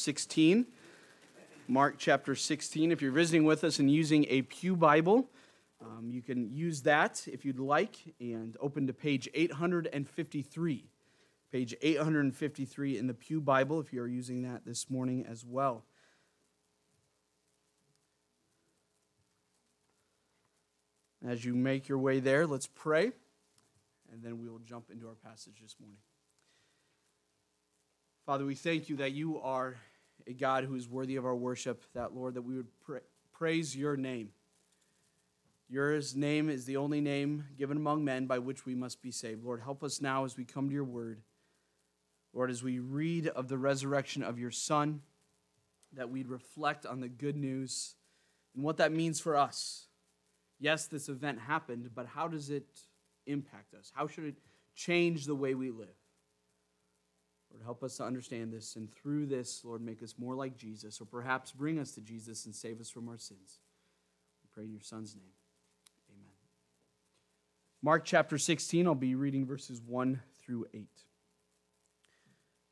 16. Mark chapter 16. If you're visiting with us and using a Pew Bible, um, you can use that if you'd like and open to page 853. Page 853 in the Pew Bible if you are using that this morning as well. As you make your way there, let's pray, and then we will jump into our passage this morning. Father, we thank you that you are a God who is worthy of our worship, that, Lord, that we would pra- praise your name. Yours name is the only name given among men by which we must be saved. Lord, help us now as we come to your word. Lord, as we read of the resurrection of your Son, that we'd reflect on the good news and what that means for us. Yes, this event happened, but how does it impact us? How should it change the way we live? Lord, help us to understand this, and through this, Lord, make us more like Jesus, or perhaps bring us to Jesus and save us from our sins. We pray in your Son's name. Amen. Mark chapter 16, I'll be reading verses 1 through 8.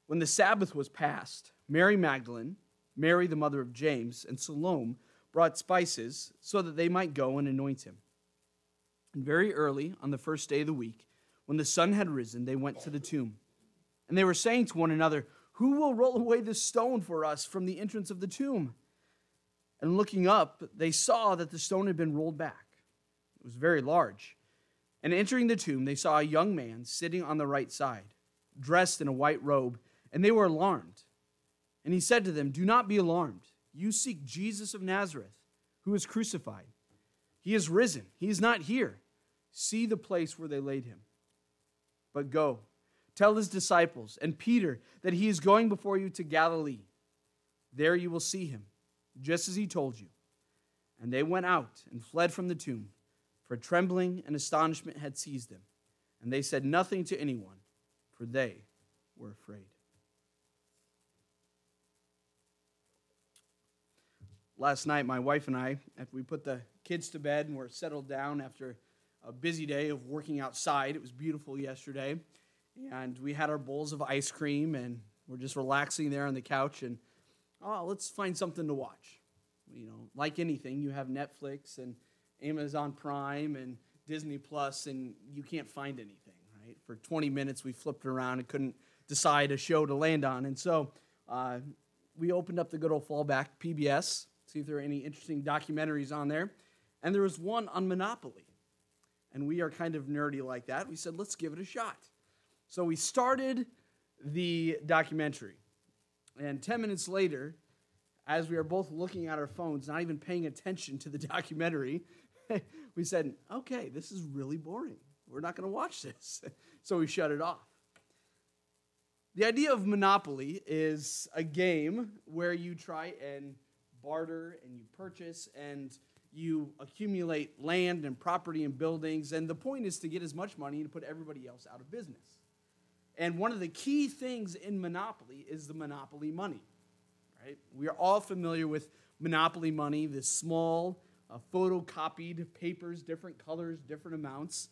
When the Sabbath was past, Mary Magdalene, Mary the mother of James, and Salome brought spices so that they might go and anoint him. And very early on the first day of the week, when the sun had risen, they went to the tomb. And they were saying to one another, Who will roll away the stone for us from the entrance of the tomb? And looking up, they saw that the stone had been rolled back. It was very large. And entering the tomb, they saw a young man sitting on the right side, dressed in a white robe, and they were alarmed. And he said to them, Do not be alarmed. You seek Jesus of Nazareth, who was crucified. He is risen. He is not here. See the place where they laid him. But go Tell his disciples and Peter that he is going before you to Galilee. There you will see him, just as he told you. And they went out and fled from the tomb, for trembling and astonishment had seized them. And they said nothing to anyone, for they were afraid. Last night, my wife and I, after we put the kids to bed and were settled down after a busy day of working outside, it was beautiful yesterday and we had our bowls of ice cream and we're just relaxing there on the couch and oh let's find something to watch. You know like anything you have netflix and amazon prime and disney plus and you can't find anything right? For 20 minutes we flipped around and couldn't decide a show to land on. And so uh, we opened up the good old fallback pbs see if there are any interesting documentaries on there. And there was one on monopoly. And we are kind of nerdy like that. We said let's give it a shot so we started the documentary. And 10 minutes later, as we are both looking at our phones, not even paying attention to the documentary, we said, okay, this is really boring. We're not going to watch this. so we shut it off. The idea of Monopoly is a game where you try and barter and you purchase and you accumulate land and property and buildings. And the point is to get as much money and put everybody else out of business. And one of the key things in Monopoly is the Monopoly money. Right? We are all familiar with Monopoly money, this small, uh, photocopied papers, different colors, different amounts.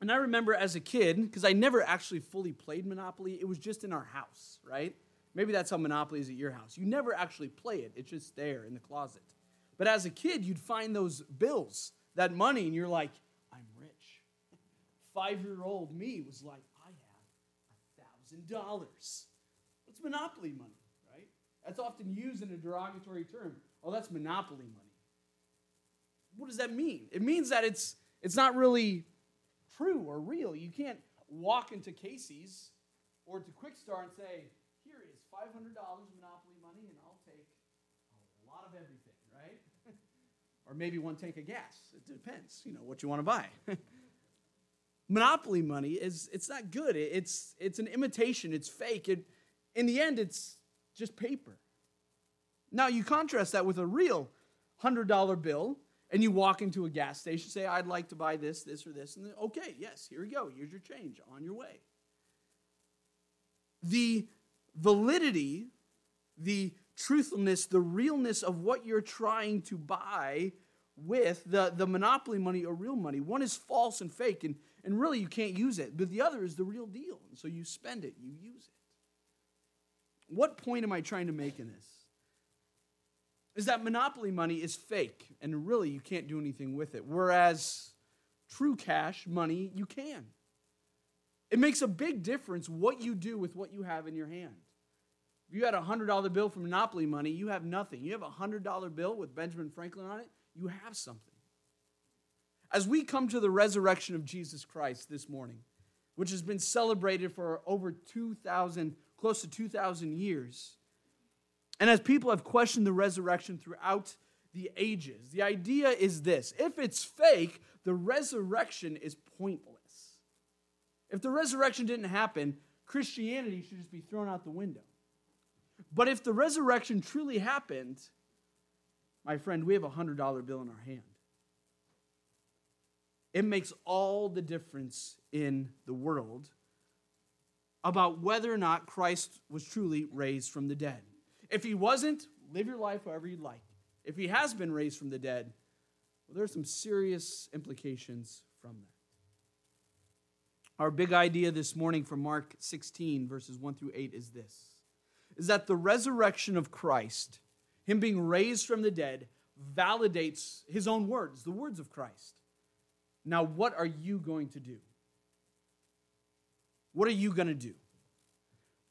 And I remember as a kid, because I never actually fully played Monopoly, it was just in our house, right? Maybe that's how Monopoly is at your house. You never actually play it, it's just there in the closet. But as a kid, you'd find those bills, that money, and you're like, I'm rich. Five year old me was like, dollars. What's monopoly money, right? That's often used in a derogatory term. Oh, that's monopoly money. What does that mean? It means that it's it's not really true or real. You can't walk into Casey's or to Kwik Star and say, "Here is $500 monopoly money and I'll take a lot of everything," right? or maybe one tank of gas. It depends, you know, what you want to buy. monopoly money is it's not good. It's it's an imitation. It's fake. It, in the end it's just paper. Now you contrast that with a real $100 bill and you walk into a gas station say i'd like to buy this this or this and then okay yes here we go. Here's your change. On your way. The validity the truthfulness the realness of what you're trying to buy with the, the monopoly money or real money one is false and fake. And and really you can't use it. But the other is the real deal. And so you spend it, you use it. what point am I trying to make in this? Is that monopoly money is fake, and really you can't do anything with it. Whereas true cash money, you can. It makes a big difference what you do with what you have in your hand. If you had a $100 bill from Monopoly money, you have nothing. You have a $100 bill with Benjamin Franklin on it, you have something. As we come to the resurrection of Jesus Christ this morning, which has been celebrated for over 2,000, close to 2,000 years, and as people have questioned the resurrection throughout the ages, the idea is this if it's fake, the resurrection is pointless. If the resurrection didn't happen, Christianity should just be thrown out the window. But if the resurrection truly happened, my friend, we have a $100 bill in our hand. It makes all the difference in the world about whether or not Christ was truly raised from the dead. If he wasn't, live your life however you'd like. If he has been raised from the dead, well, there are some serious implications from that. Our big idea this morning from Mark 16, verses 1 through 8, is this is that the resurrection of Christ, him being raised from the dead, validates his own words, the words of Christ. Now, what are you going to do? What are you going to do?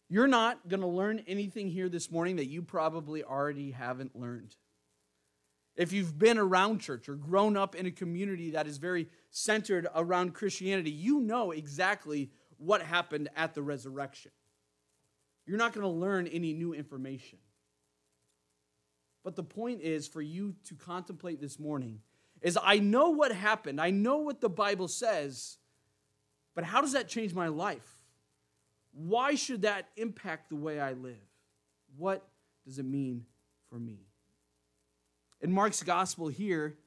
You're not going to learn anything here this morning that you probably already haven't learned. If you've been around church or grown up in a community that is very centered around Christianity, you know exactly what happened at the resurrection. You're not going to learn any new information. But the point is for you to contemplate this morning is I know what happened. I know what the Bible says. But how does that change my life? Why should that impact the way I live? What does it mean for me? In Mark's gospel here,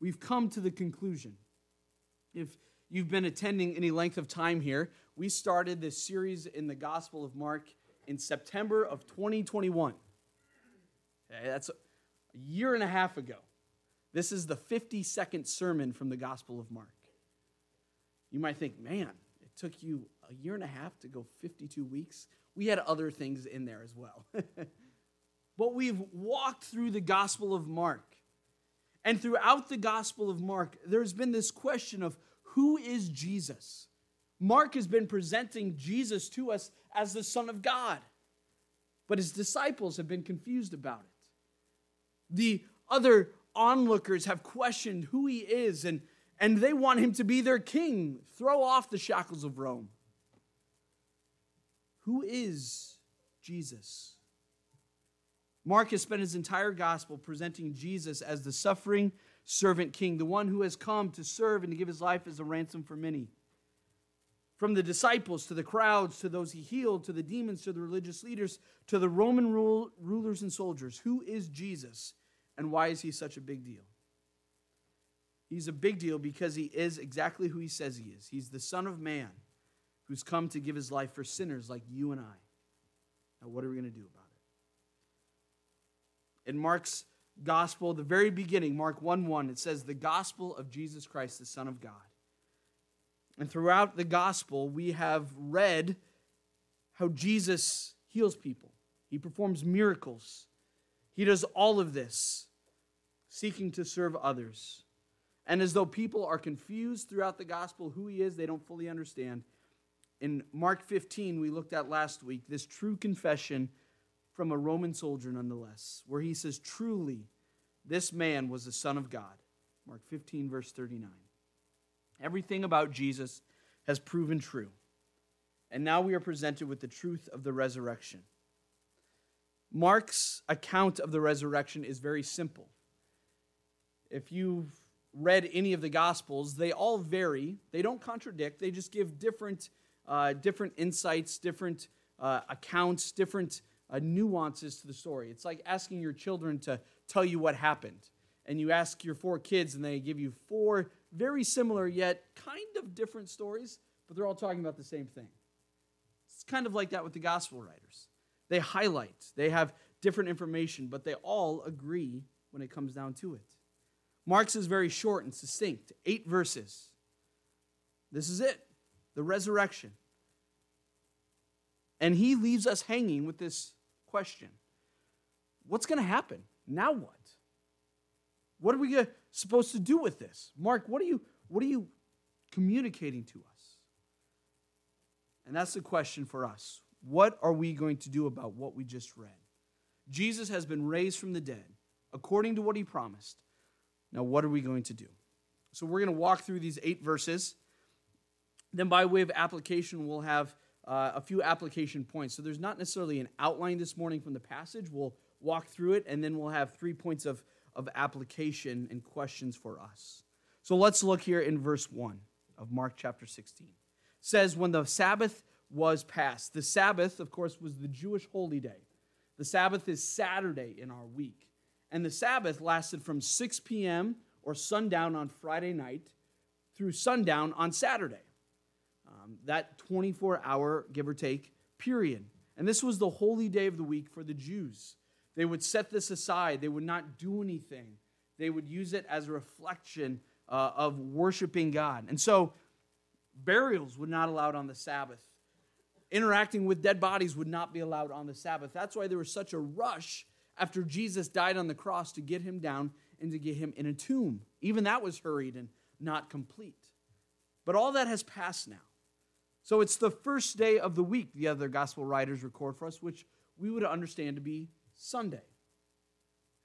we've come to the conclusion. If you've been attending any length of time here, we started this series in the Gospel of Mark in September of 2021. That's a year and a half ago. This is the 52nd sermon from the Gospel of Mark. You might think, man, it took you a year and a half to go 52 weeks. We had other things in there as well. but we've walked through the Gospel of Mark. And throughout the Gospel of Mark, there's been this question of who is Jesus? Mark has been presenting Jesus to us as the Son of God, but his disciples have been confused about it. The other onlookers have questioned who he is, and, and they want him to be their king, throw off the shackles of Rome. Who is Jesus? Mark has spent his entire gospel presenting Jesus as the suffering servant king, the one who has come to serve and to give his life as a ransom for many. From the disciples to the crowds to those he healed to the demons to the religious leaders to the Roman rule, rulers and soldiers. Who is Jesus and why is he such a big deal? He's a big deal because he is exactly who he says he is. He's the Son of Man who's come to give his life for sinners like you and I. Now, what are we going to do about it? In Mark's gospel, the very beginning, Mark 1 1, it says, The gospel of Jesus Christ, the Son of God. And throughout the gospel, we have read how Jesus heals people, he performs miracles. He does all of this seeking to serve others. And as though people are confused throughout the gospel who he is, they don't fully understand in Mark 15, we looked at last week, this true confession from a Roman soldier, nonetheless, where he says, Truly, this man was the Son of God. Mark 15, verse 39. Everything about Jesus has proven true. And now we are presented with the truth of the resurrection. Mark's account of the resurrection is very simple. If you've read any of the Gospels, they all vary. They don't contradict, they just give different uh, different insights, different uh, accounts, different uh, nuances to the story. It's like asking your children to tell you what happened. And you ask your four kids, and they give you four very similar yet kind of different stories, but they're all talking about the same thing. It's kind of like that with the gospel writers. They highlight, they have different information, but they all agree when it comes down to it. Mark's is very short and succinct, eight verses. This is it the resurrection. And he leaves us hanging with this question What's going to happen? Now what? What are we supposed to do with this? Mark, what are you, what are you communicating to us? And that's the question for us. What are we going to do about what we just read? Jesus has been raised from the dead according to what he promised. Now, what are we going to do? So, we're going to walk through these eight verses. Then, by way of application, we'll have uh, a few application points. So, there's not necessarily an outline this morning from the passage. We'll walk through it, and then we'll have three points of, of application and questions for us. So, let's look here in verse 1 of Mark chapter 16. It says, When the Sabbath was passed, the Sabbath, of course, was the Jewish holy day. The Sabbath is Saturday in our week. And the Sabbath lasted from 6 p.m. or sundown on Friday night through sundown on Saturday. Um, that 24 hour, give or take, period. And this was the holy day of the week for the Jews. They would set this aside, they would not do anything, they would use it as a reflection uh, of worshiping God. And so, burials would not allowed on the Sabbath. Interacting with dead bodies would not be allowed on the Sabbath. That's why there was such a rush after Jesus died on the cross to get him down and to get him in a tomb. Even that was hurried and not complete. But all that has passed now. So it's the first day of the week, the other gospel writers record for us, which we would understand to be Sunday.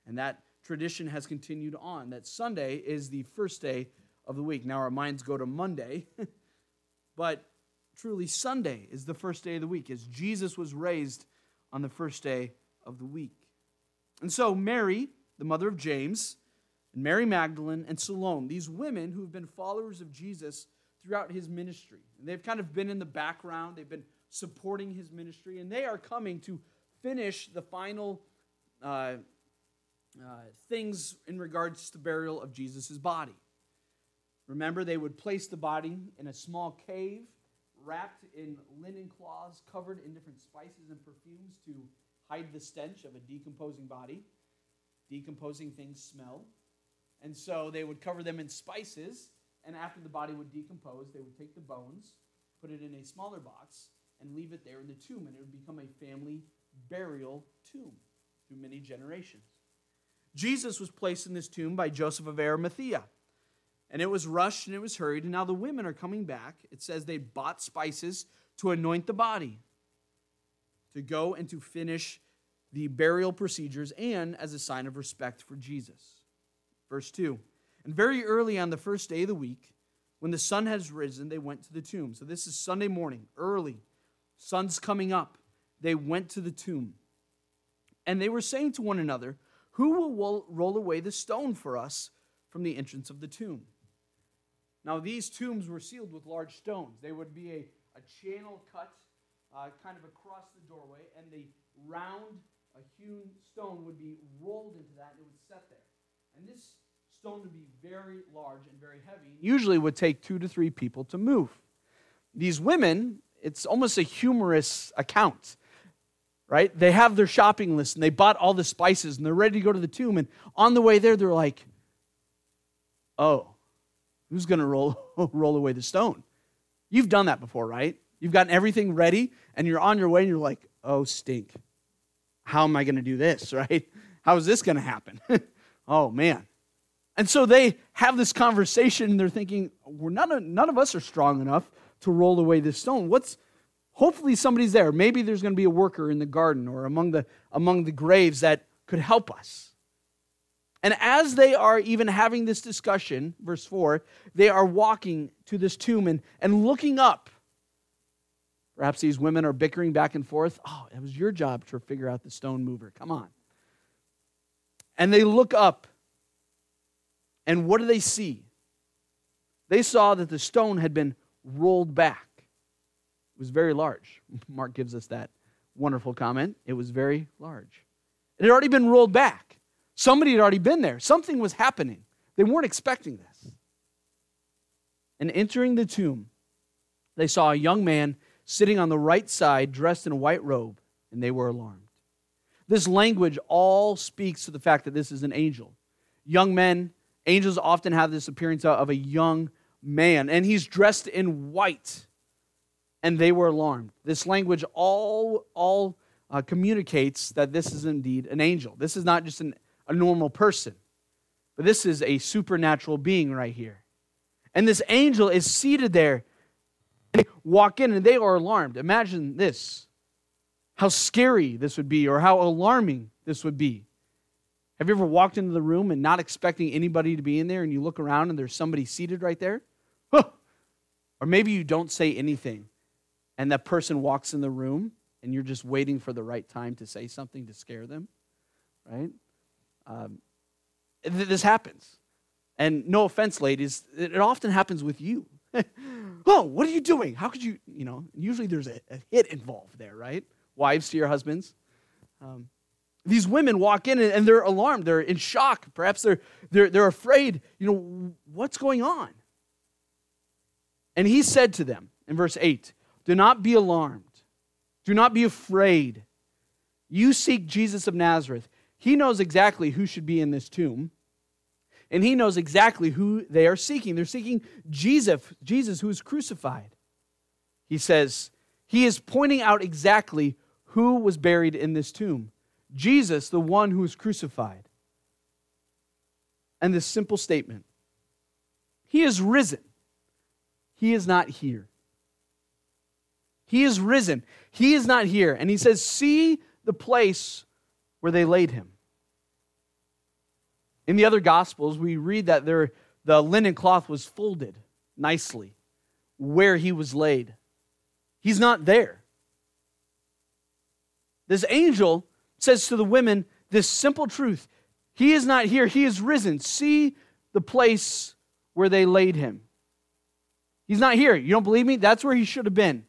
And that tradition has continued on, that Sunday is the first day of the week. Now our minds go to Monday, but truly Sunday is the first day of the week, as Jesus was raised on the first day of the week. And so, Mary, the mother of James, and Mary Magdalene, and Salome, these women who have been followers of Jesus throughout his ministry, and they've kind of been in the background, they've been supporting his ministry, and they are coming to finish the final uh, uh, things in regards to the burial of Jesus' body. Remember, they would place the body in a small cave, wrapped in linen cloths, covered in different spices and perfumes to hide the stench of a decomposing body. Decomposing things smell. And so they would cover them in spices, and after the body would decompose, they would take the bones, put it in a smaller box, and leave it there in the tomb, and it would become a family burial tomb through many generations. Jesus was placed in this tomb by Joseph of Arimathea. And it was rushed and it was hurried. And now the women are coming back. It says they bought spices to anoint the body to go and to finish the burial procedures and as a sign of respect for Jesus. Verse 2 And very early on the first day of the week, when the sun has risen, they went to the tomb. So this is Sunday morning, early. Sun's coming up. They went to the tomb. And they were saying to one another, Who will roll away the stone for us from the entrance of the tomb? Now, these tombs were sealed with large stones. They would be a, a channel cut uh, kind of across the doorway, and the round, a hewn stone would be rolled into that, and it would set there. And this stone would be very large and very heavy. Usually would take two to three people to move. These women, it's almost a humorous account, right? They have their shopping list and they bought all the spices and they're ready to go to the tomb. And on the way there, they're like, oh, who's going to roll, roll away the stone? You've done that before, right? You've gotten everything ready and you're on your way and you're like, oh, stink. How am I going to do this, right? How is this going to happen? oh, man. And so they have this conversation and they're thinking, We're none, of, none of us are strong enough to roll away this stone. What's, hopefully somebody's there. Maybe there's going to be a worker in the garden or among the, among the graves that could help us. And as they are even having this discussion, verse 4, they are walking to this tomb and, and looking up Perhaps these women are bickering back and forth. Oh, it was your job to figure out the stone mover. Come on. And they look up, and what do they see? They saw that the stone had been rolled back. It was very large. Mark gives us that wonderful comment. It was very large. It had already been rolled back. Somebody had already been there. Something was happening. They weren't expecting this. And entering the tomb, they saw a young man sitting on the right side, dressed in a white robe, and they were alarmed. This language all speaks to the fact that this is an angel. Young men, angels often have this appearance of a young man, and he's dressed in white, and they were alarmed. This language all, all uh, communicates that this is indeed an angel. This is not just an, a normal person, but this is a supernatural being right here. And this angel is seated there. They walk in and they are alarmed. Imagine this how scary this would be, or how alarming this would be. Have you ever walked into the room and not expecting anybody to be in there, and you look around and there's somebody seated right there? Huh. Or maybe you don't say anything, and that person walks in the room and you're just waiting for the right time to say something to scare them, right? Um, this happens. And no offense, ladies, it often happens with you. oh, what are you doing? How could you, you know, usually there's a, a hit involved there, right? Wives to your husbands. Um, these women walk in and, they're alarmed. They're in shock. Perhaps they're, they're, they're afraid. You know, what's going on? And he said to them in verse 8, Do not be alarmed. Do not be afraid. You seek Jesus of Nazareth. He knows exactly who should be in this tomb, and he knows exactly who they are seeking. They're seeking Jesus, Jesus who is crucified. He says, He is pointing out exactly who was buried in this tomb Jesus, the one who was crucified. And this simple statement He is risen. He is not here. He is risen. He is not here. And he says, See the place where they laid him. In the other Gospels, we read that there, the linen cloth was folded nicely where he was laid. He's not there. This angel says to the women this simple truth He is not here, he is risen. See the place where they laid him. He's not here. You don't believe me? That's where he should have been.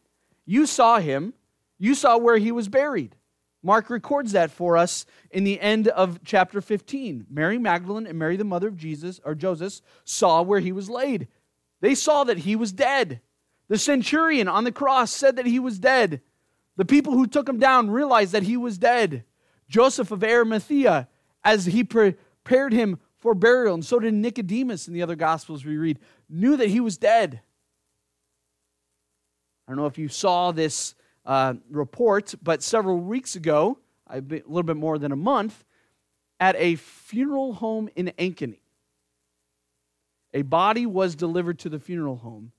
You saw him, you saw where he was buried. Mark records that for us in the end of chapter 15. Mary Magdalene and Mary, the mother of Jesus, or Joseph, saw where he was laid. They saw that he was dead. The centurion on the cross said that he was dead. The people who took him down realized that he was dead. Joseph of Arimathea, as he prepared him for burial, and so did Nicodemus in the other Gospels we read, knew that he was dead. I don't know if you saw this uh, report, but several weeks ago, a little bit more than a month, at a funeral home in Ankeny, a body was delivered to the funeral home.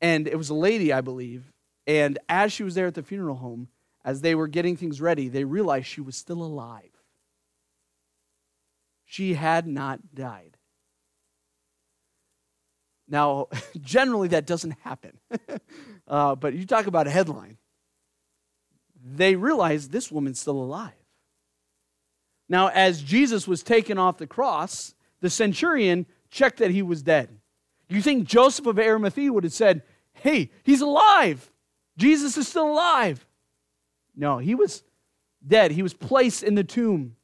And it was a lady, I believe. And as she was there at the funeral home, as they were getting things ready, they realized she was still alive. She had not died. Now, generally, that doesn't happen. uh, but you talk about a headline. They realized this woman's still alive. Now, as Jesus was taken off the cross, the centurion checked that he was dead. You think Joseph of Arimathea would have said, Hey, he's alive. Jesus is still alive. No, he was dead. He was placed in the tomb.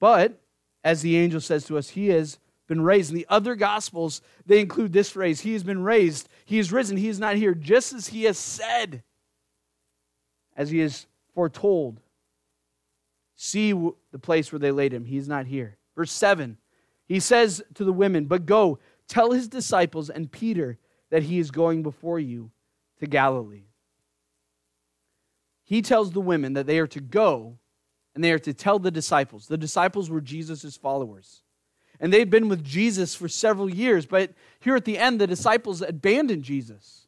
But, as the angel says to us, he has been raised. In the other gospels, they include this phrase He has been raised. He is risen. He is not here, just as he has said, as he has foretold. See the place where they laid him. He is not here. Verse 7 He says to the women, But go, tell his disciples and Peter that he is going before you to Galilee he tells the women that they are to go and they are to tell the disciples. The disciples were Jesus' followers. And they'd been with Jesus for several years, but here at the end, the disciples abandoned Jesus.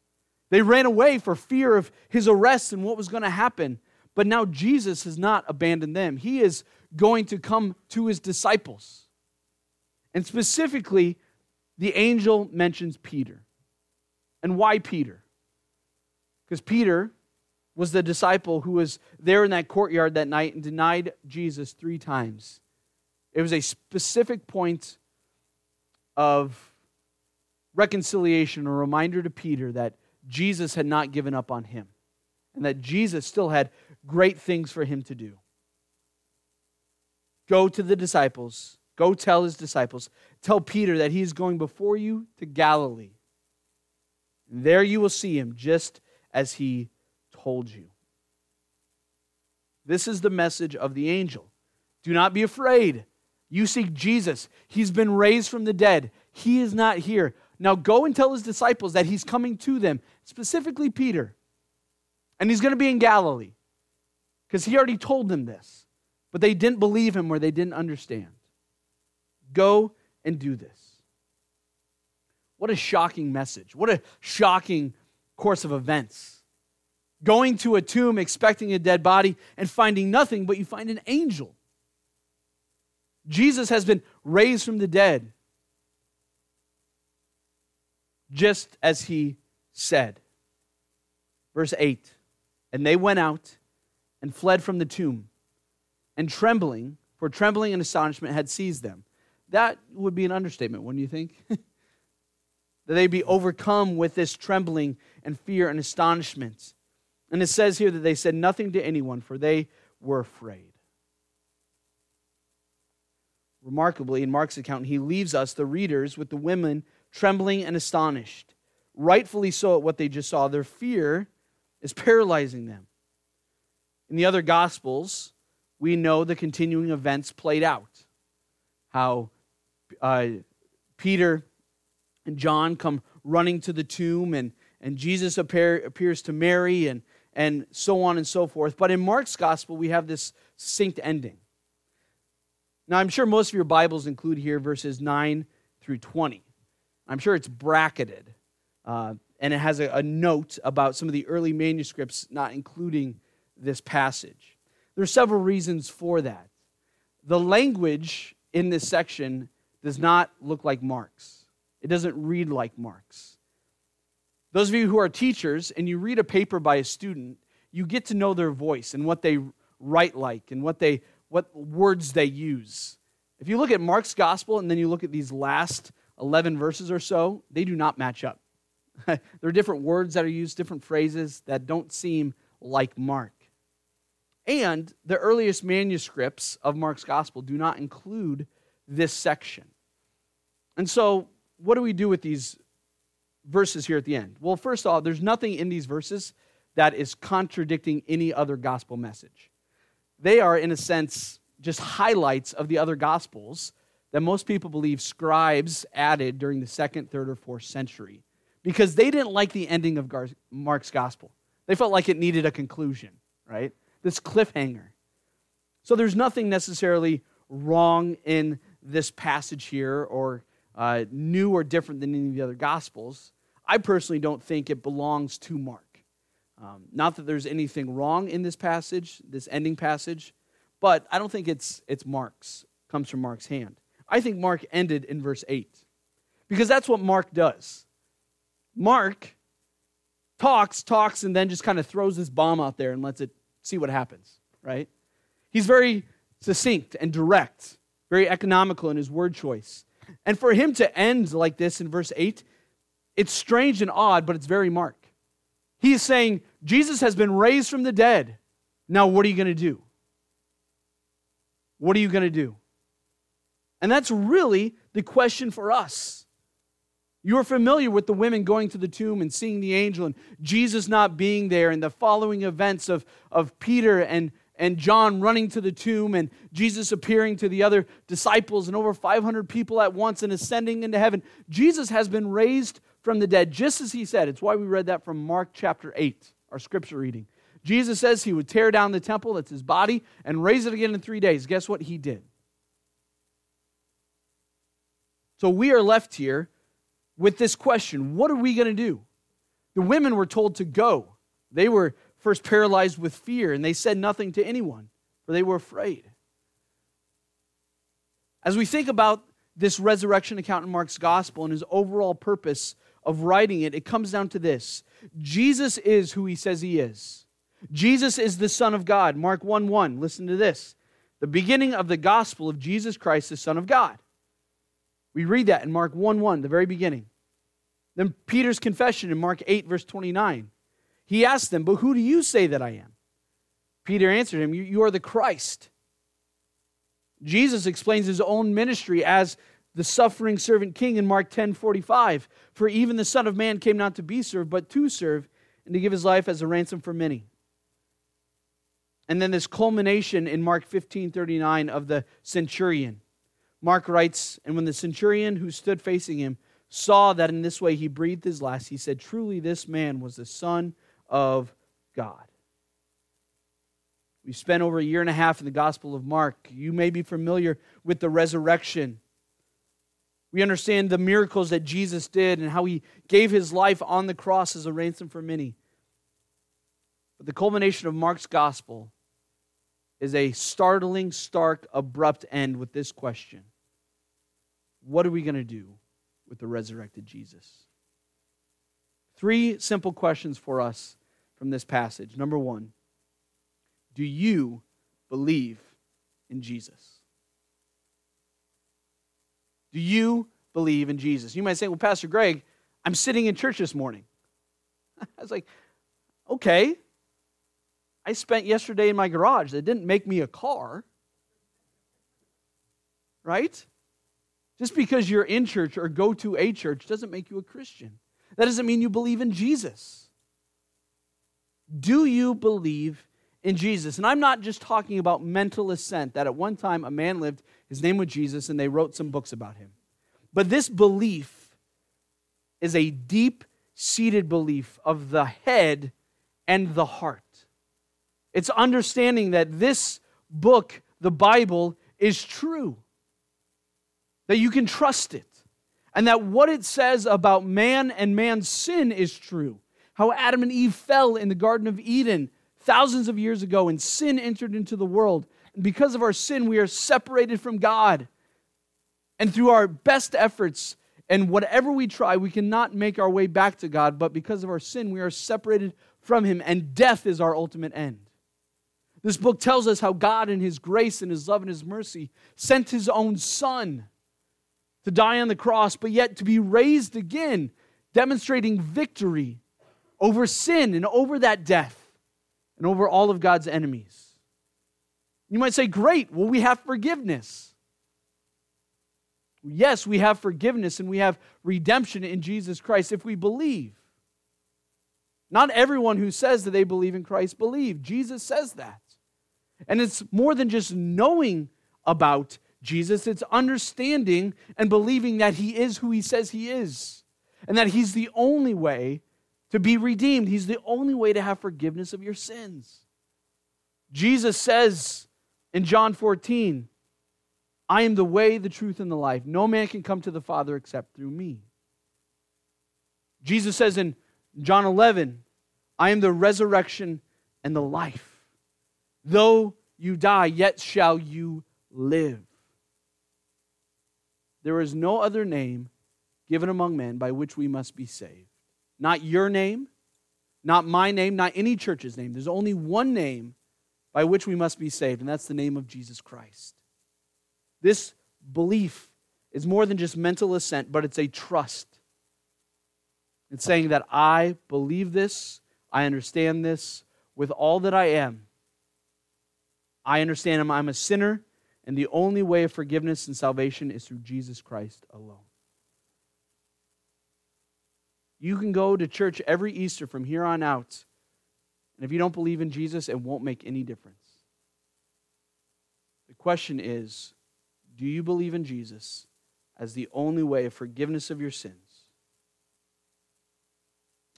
They ran away for fear of his arrest and what was going to happen. But now Jesus has not abandoned them. He is going to come to his disciples. And specifically, the angel mentions Peter. And why Peter? Because Peter was the disciple who was there in that courtyard that night and denied Jesus three times. It was a specific point of reconciliation, a reminder to Peter that Jesus had not given up on him and that Jesus still had great things for him to do. Go to the disciples, go tell his disciples, tell Peter that he is going before you to Galilee. There you will see him just as he told you. This is the message of the angel. Do not be afraid. You seek Jesus. He's been raised from the dead. He is not here. Now go and tell his disciples that he's coming to them, specifically Peter. And he's going to be in Galilee. because he already told them this, but they didn't believe him or they didn't understand. Go and do this. What a shocking message. What a shocking course of events. Going to a tomb expecting a dead body and finding nothing, but you find an angel. Jesus has been raised from the dead, just as he said. Verse 8 And they went out and fled from the tomb, and trembling, for trembling and astonishment had seized them. That would be an understatement, wouldn't you think? that they be overcome with this trembling and fear and astonishment. And it says here that they said nothing to anyone, for they were afraid. Remarkably, in Mark's account, he leaves us, the readers, with the women trembling and astonished. Rightfully so at what they just saw. Their fear is paralyzing them. In the other Gospels, we know the continuing events played out. How uh, Peter and John come running to the tomb, and, and Jesus appear, appears to Mary, and, and so on and so forth. But in Mark's Gospel, we have this succinct ending. Now, I'm sure most of your Bibles include here verses 9 through 20. I'm sure it's bracketed, uh, and it has a, a note about some of the early manuscripts not including this passage. There are several reasons for that. The language in this section does not look like Mark's, it doesn't read like Mark's. Those of you who are teachers and you read a paper by a student, you get to know their voice and what they write like and what they what words they use. If you look at Mark's gospel and then you look at these last 11 verses or so, they do not match up. there are different words that are used, different phrases that don't seem like Mark. And the earliest manuscripts of Mark's gospel do not include this section. And so, what do we do with these verses here at the end? Well, first of all, there's nothing in these verses that is contradicting any other gospel message they are, in a sense, just highlights of the other gospels that most people believe scribes added during the second, third, or fourth century because they didn't like the ending of Mark's gospel. They felt like it needed a conclusion, right? This cliffhanger. So there's nothing necessarily wrong in this passage here or uh, new or different than any of the other gospels. I personally don't think it belongs to Mark. Um, not that there's anything wrong in this passage, this ending passage, but I don't think it's, it's Mark's, comes from Mark's hand. I think Mark ended in verse 8 because that's what Mark does. Mark talks, talks, and then just kind of throws this bomb out there and lets it see what happens, right? He's very succinct and direct, very economical in his word choice. And for him to end like this in verse 8, it's strange and odd, but it's very Mark. He is saying, Jesus has been raised from the dead. Now, what are you going to do? What are you going to do? And that's really the question for us. You're familiar with the women going to the tomb and seeing the angel and Jesus not being there and the following events of, of Peter and, and John running to the tomb and Jesus appearing to the other disciples and over 500 people at once and ascending into heaven. Jesus has been raised from the dead, just as he said. It's why we read that from Mark chapter 8, our scripture reading. Jesus says he would tear down the temple, that's his body, and raise it again in three days. Guess what he did? So we are left here with this question what are we going to do? The women were told to go. They were first paralyzed with fear, and they said nothing to anyone, for they were afraid. As we think about this resurrection account in Mark's gospel and his overall purpose of writing it, it comes down to this Jesus is who he says he is. Jesus is the Son of God. Mark 1 1. Listen to this. The beginning of the gospel of Jesus Christ, the Son of God. We read that in Mark 1 1, the very beginning. Then Peter's confession in Mark 8, verse 29. He asked them, But who do you say that I am? Peter answered him, You are the Christ. Jesus explains his own ministry as the suffering servant king in Mark 10 45. For even the Son of Man came not to be served, but to serve, and to give his life as a ransom for many. And then this culmination in Mark 15 39 of the centurion. Mark writes, And when the centurion who stood facing him saw that in this way he breathed his last, he said, Truly, this man was the Son of God. We spent over a year and a half in the Gospel of Mark. You may be familiar with the resurrection. We understand the miracles that Jesus did and how he gave his life on the cross as a ransom for many. But the culmination of Mark's gospel is a startling, stark, abrupt end with this question What are we going to do with the resurrected Jesus? Three simple questions for us from this passage. Number one, do you believe in Jesus? Do you believe in Jesus? You might say, Well, Pastor Greg, I'm sitting in church this morning. I was like, Okay. I spent yesterday in my garage. That didn't make me a car. Right? Just because you're in church or go to a church doesn't make you a Christian. That doesn't mean you believe in Jesus. Do you believe in Jesus? And I'm not just talking about mental assent, that at one time a man lived, his name was Jesus, and they wrote some books about him. But this belief is a deep seated belief of the head and the heart. It's understanding that this book, the Bible, is true, that you can trust it, and that what it says about man and man's sin is true. How Adam and Eve fell in the Garden of Eden thousands of years ago, and sin entered into the world. And because of our sin, we are separated from God. And through our best efforts and whatever we try, we cannot make our way back to God. But because of our sin, we are separated from Him, and death is our ultimate end. This book tells us how God, in His grace and His love and His mercy, sent His own Son to die on the cross, but yet to be raised again, demonstrating victory over sin and over that death and over all of God's enemies. You might say, Great, well, we have forgiveness. Yes, we have forgiveness and we have redemption in Jesus Christ if we believe. Not everyone who says that they believe in Christ believe. Jesus says that. And it's more than just knowing about Jesus, it's understanding and believing that he is who he says he is and that he's the only way to be redeemed. He's the only way to have forgiveness of your sins. Jesus says in John 14, I am the way, the truth, and the life. No man can come to the Father except through me. Jesus says in John 11, I am the resurrection and the life. Though you die, yet shall you live. There is no other name given among men by which we must be saved. Not your name, not my name, not any church's name. There's only one name by which we must be saved, and that's the name of Jesus Christ. This belief is more than just mental assent, but it's a trust. It's saying that I believe this, I understand this with all that I am. I understand I'm a sinner, and the only way of forgiveness and salvation is through Jesus Christ alone. You can go to church every Easter from here on out, and if you don't believe in Jesus, it won't make any difference. The question is do you believe in Jesus as the only way of forgiveness of your sins?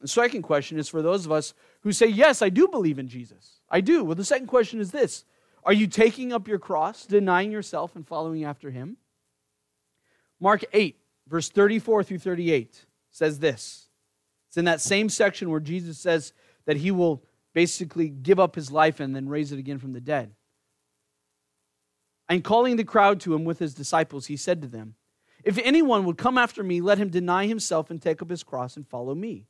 The second question is for those of us who say, Yes, I do believe in Jesus. I do. Well, the second question is this are you taking up your cross, denying yourself, and following after him? Mark 8, verse 34 through 38 says this. It's in that same section where Jesus says that he will basically give up his life and then raise it again from the dead. And calling the crowd to him with his disciples, he said to them, If anyone would come after me, let him deny himself and take up his cross and follow me.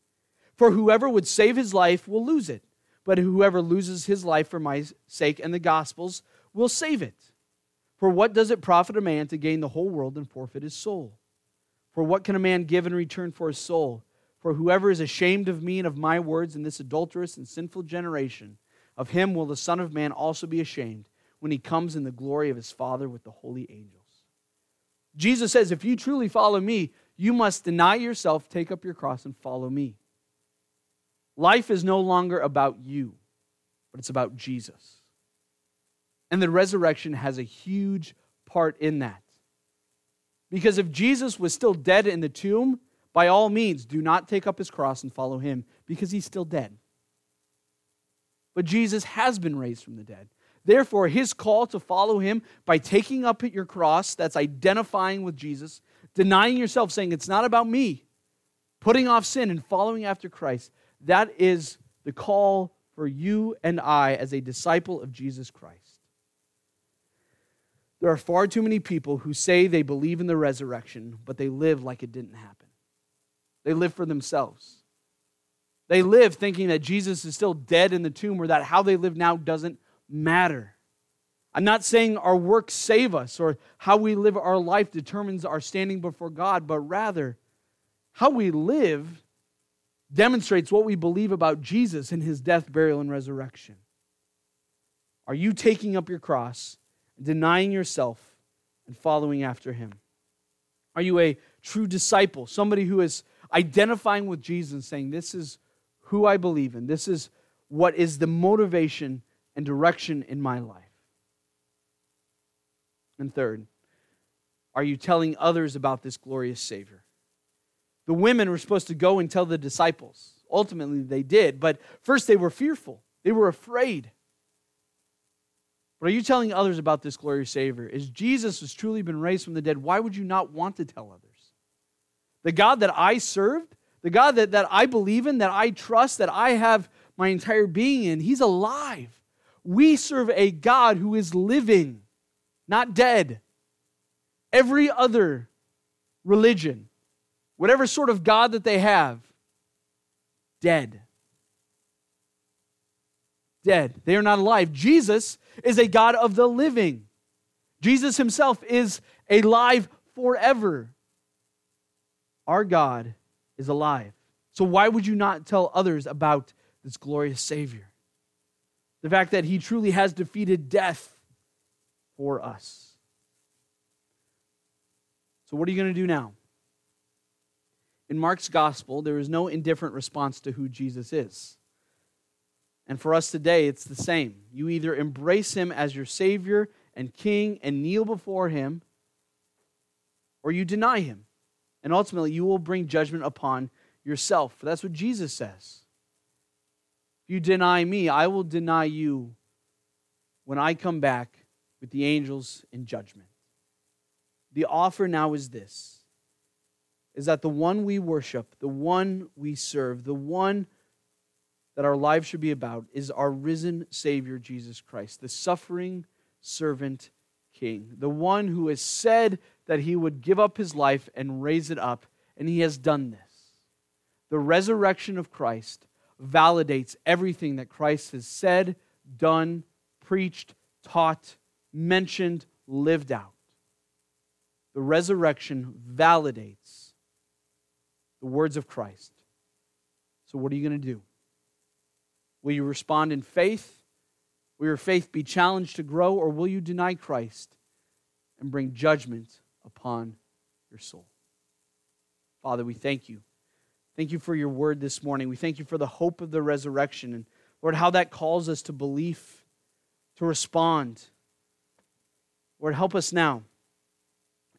For whoever would save his life will lose it but whoever loses his life for my sake and the gospel's will save it. For what does it profit a man to gain the whole world and forfeit his soul? For what can a man give in return for his soul? For whoever is ashamed of me and of my words in this adulterous and sinful generation, of him will the Son of Man also be ashamed when he comes in the glory of his Father with the holy angels. Jesus says, If you truly follow me, you must deny yourself, take up your cross, and follow me. Life is no longer about you, but it's about Jesus. And the resurrection has a huge part in that. Because if Jesus was still dead in the tomb, by all means, do not take up his cross and follow him because he's still dead. But Jesus has been raised from the dead. therefore, his call to follow him by taking up your cross, that's identifying with Jesus, denying yourself, saying, It's not about me, putting off sin and following after Christ, that is the call for you and I as a disciple of Jesus Christ. There are far too many people who say they believe in the resurrection, but they live like it didn't happen. They live for themselves. They live thinking that Jesus is still dead in the tomb or that how they live now doesn't matter. I'm not saying our works save us or how we live our life determines our standing before God, but rather how we live demonstrates what we believe about Jesus and his death, burial, and resurrection. Are you taking up your cross, denying yourself, and following after him? Are you a true disciple, somebody who is identifying with Jesus and saying, This is who I believe in, this is what is the motivation and direction in my life? And third, are you telling others about this glorious Savior? The women were supposed to go and tell the disciples. Ultimately, they did, but first they were fearful, they were afraid. But are you telling others about this glorious Savior? Is Jesus has truly been raised from the dead? Why would you not want to tell others? The God that I served, the God that, that I believe in, that I trust, that I have my entire being in, He's alive. We serve a God who is living, not dead. Every other religion whatever sort of God that they have, dead. Dead. They are not alive. Jesus is a God of the living. Jesus himself is alive forever. Our God is alive. So, why would you not tell others about this glorious Savior? The fact that he truly has defeated death for us. So, what are you going to do now? In Mark's gospel, there is no indifferent response to who Jesus is. And for us today, it's the same. You either embrace him as your Savior and King and kneel before him, or you deny him. And ultimately, you will bring judgment upon yourself. That's what Jesus says. If you deny me, I will deny you when I come back with the angels in judgment. The offer now is this is that the one we worship, the one we serve, the one that our lives should be about is our risen Savior, Jesus Christ, the suffering servant King, the one who has said that he would give up his life and raise it up, and he has done this. The resurrection of Christ validates everything that Christ has said, done, preached, taught, mentioned, lived out. The resurrection validates the words of Christ. So, what are you going to do? Will you respond in faith? Will your faith be challenged to grow, or will you deny Christ and bring judgment upon your soul? Father, we thank you. Thank you for your word this morning. We thank you for the hope of the resurrection and, Lord, how that calls us to belief, to respond. Lord, help us now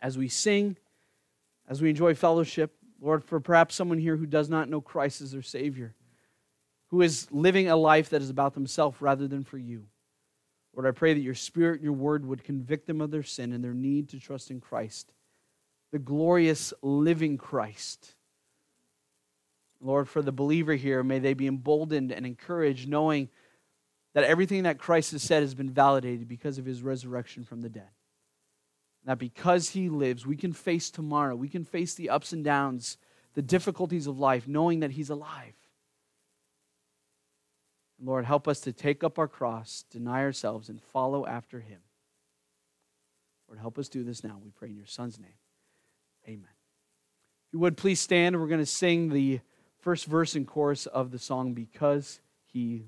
as we sing, as we enjoy fellowship. Lord, for perhaps someone here who does not know Christ as their Savior, who is living a life that is about themselves rather than for you. Lord, I pray that your Spirit, and your word would convict them of their sin and their need to trust in Christ, the glorious living Christ. Lord, for the believer here, may they be emboldened and encouraged, knowing that everything that Christ has said has been validated because of his resurrection from the dead that because He lives, we can face tomorrow. We can face the ups and downs, the difficulties of life, knowing that He's alive. Lord, help us to take up our cross, deny ourselves, and follow after Him. Lord, help us do this now. We pray in your Son's name. Amen. If you would please stand, we're going to sing the first verse and chorus of the song, Because He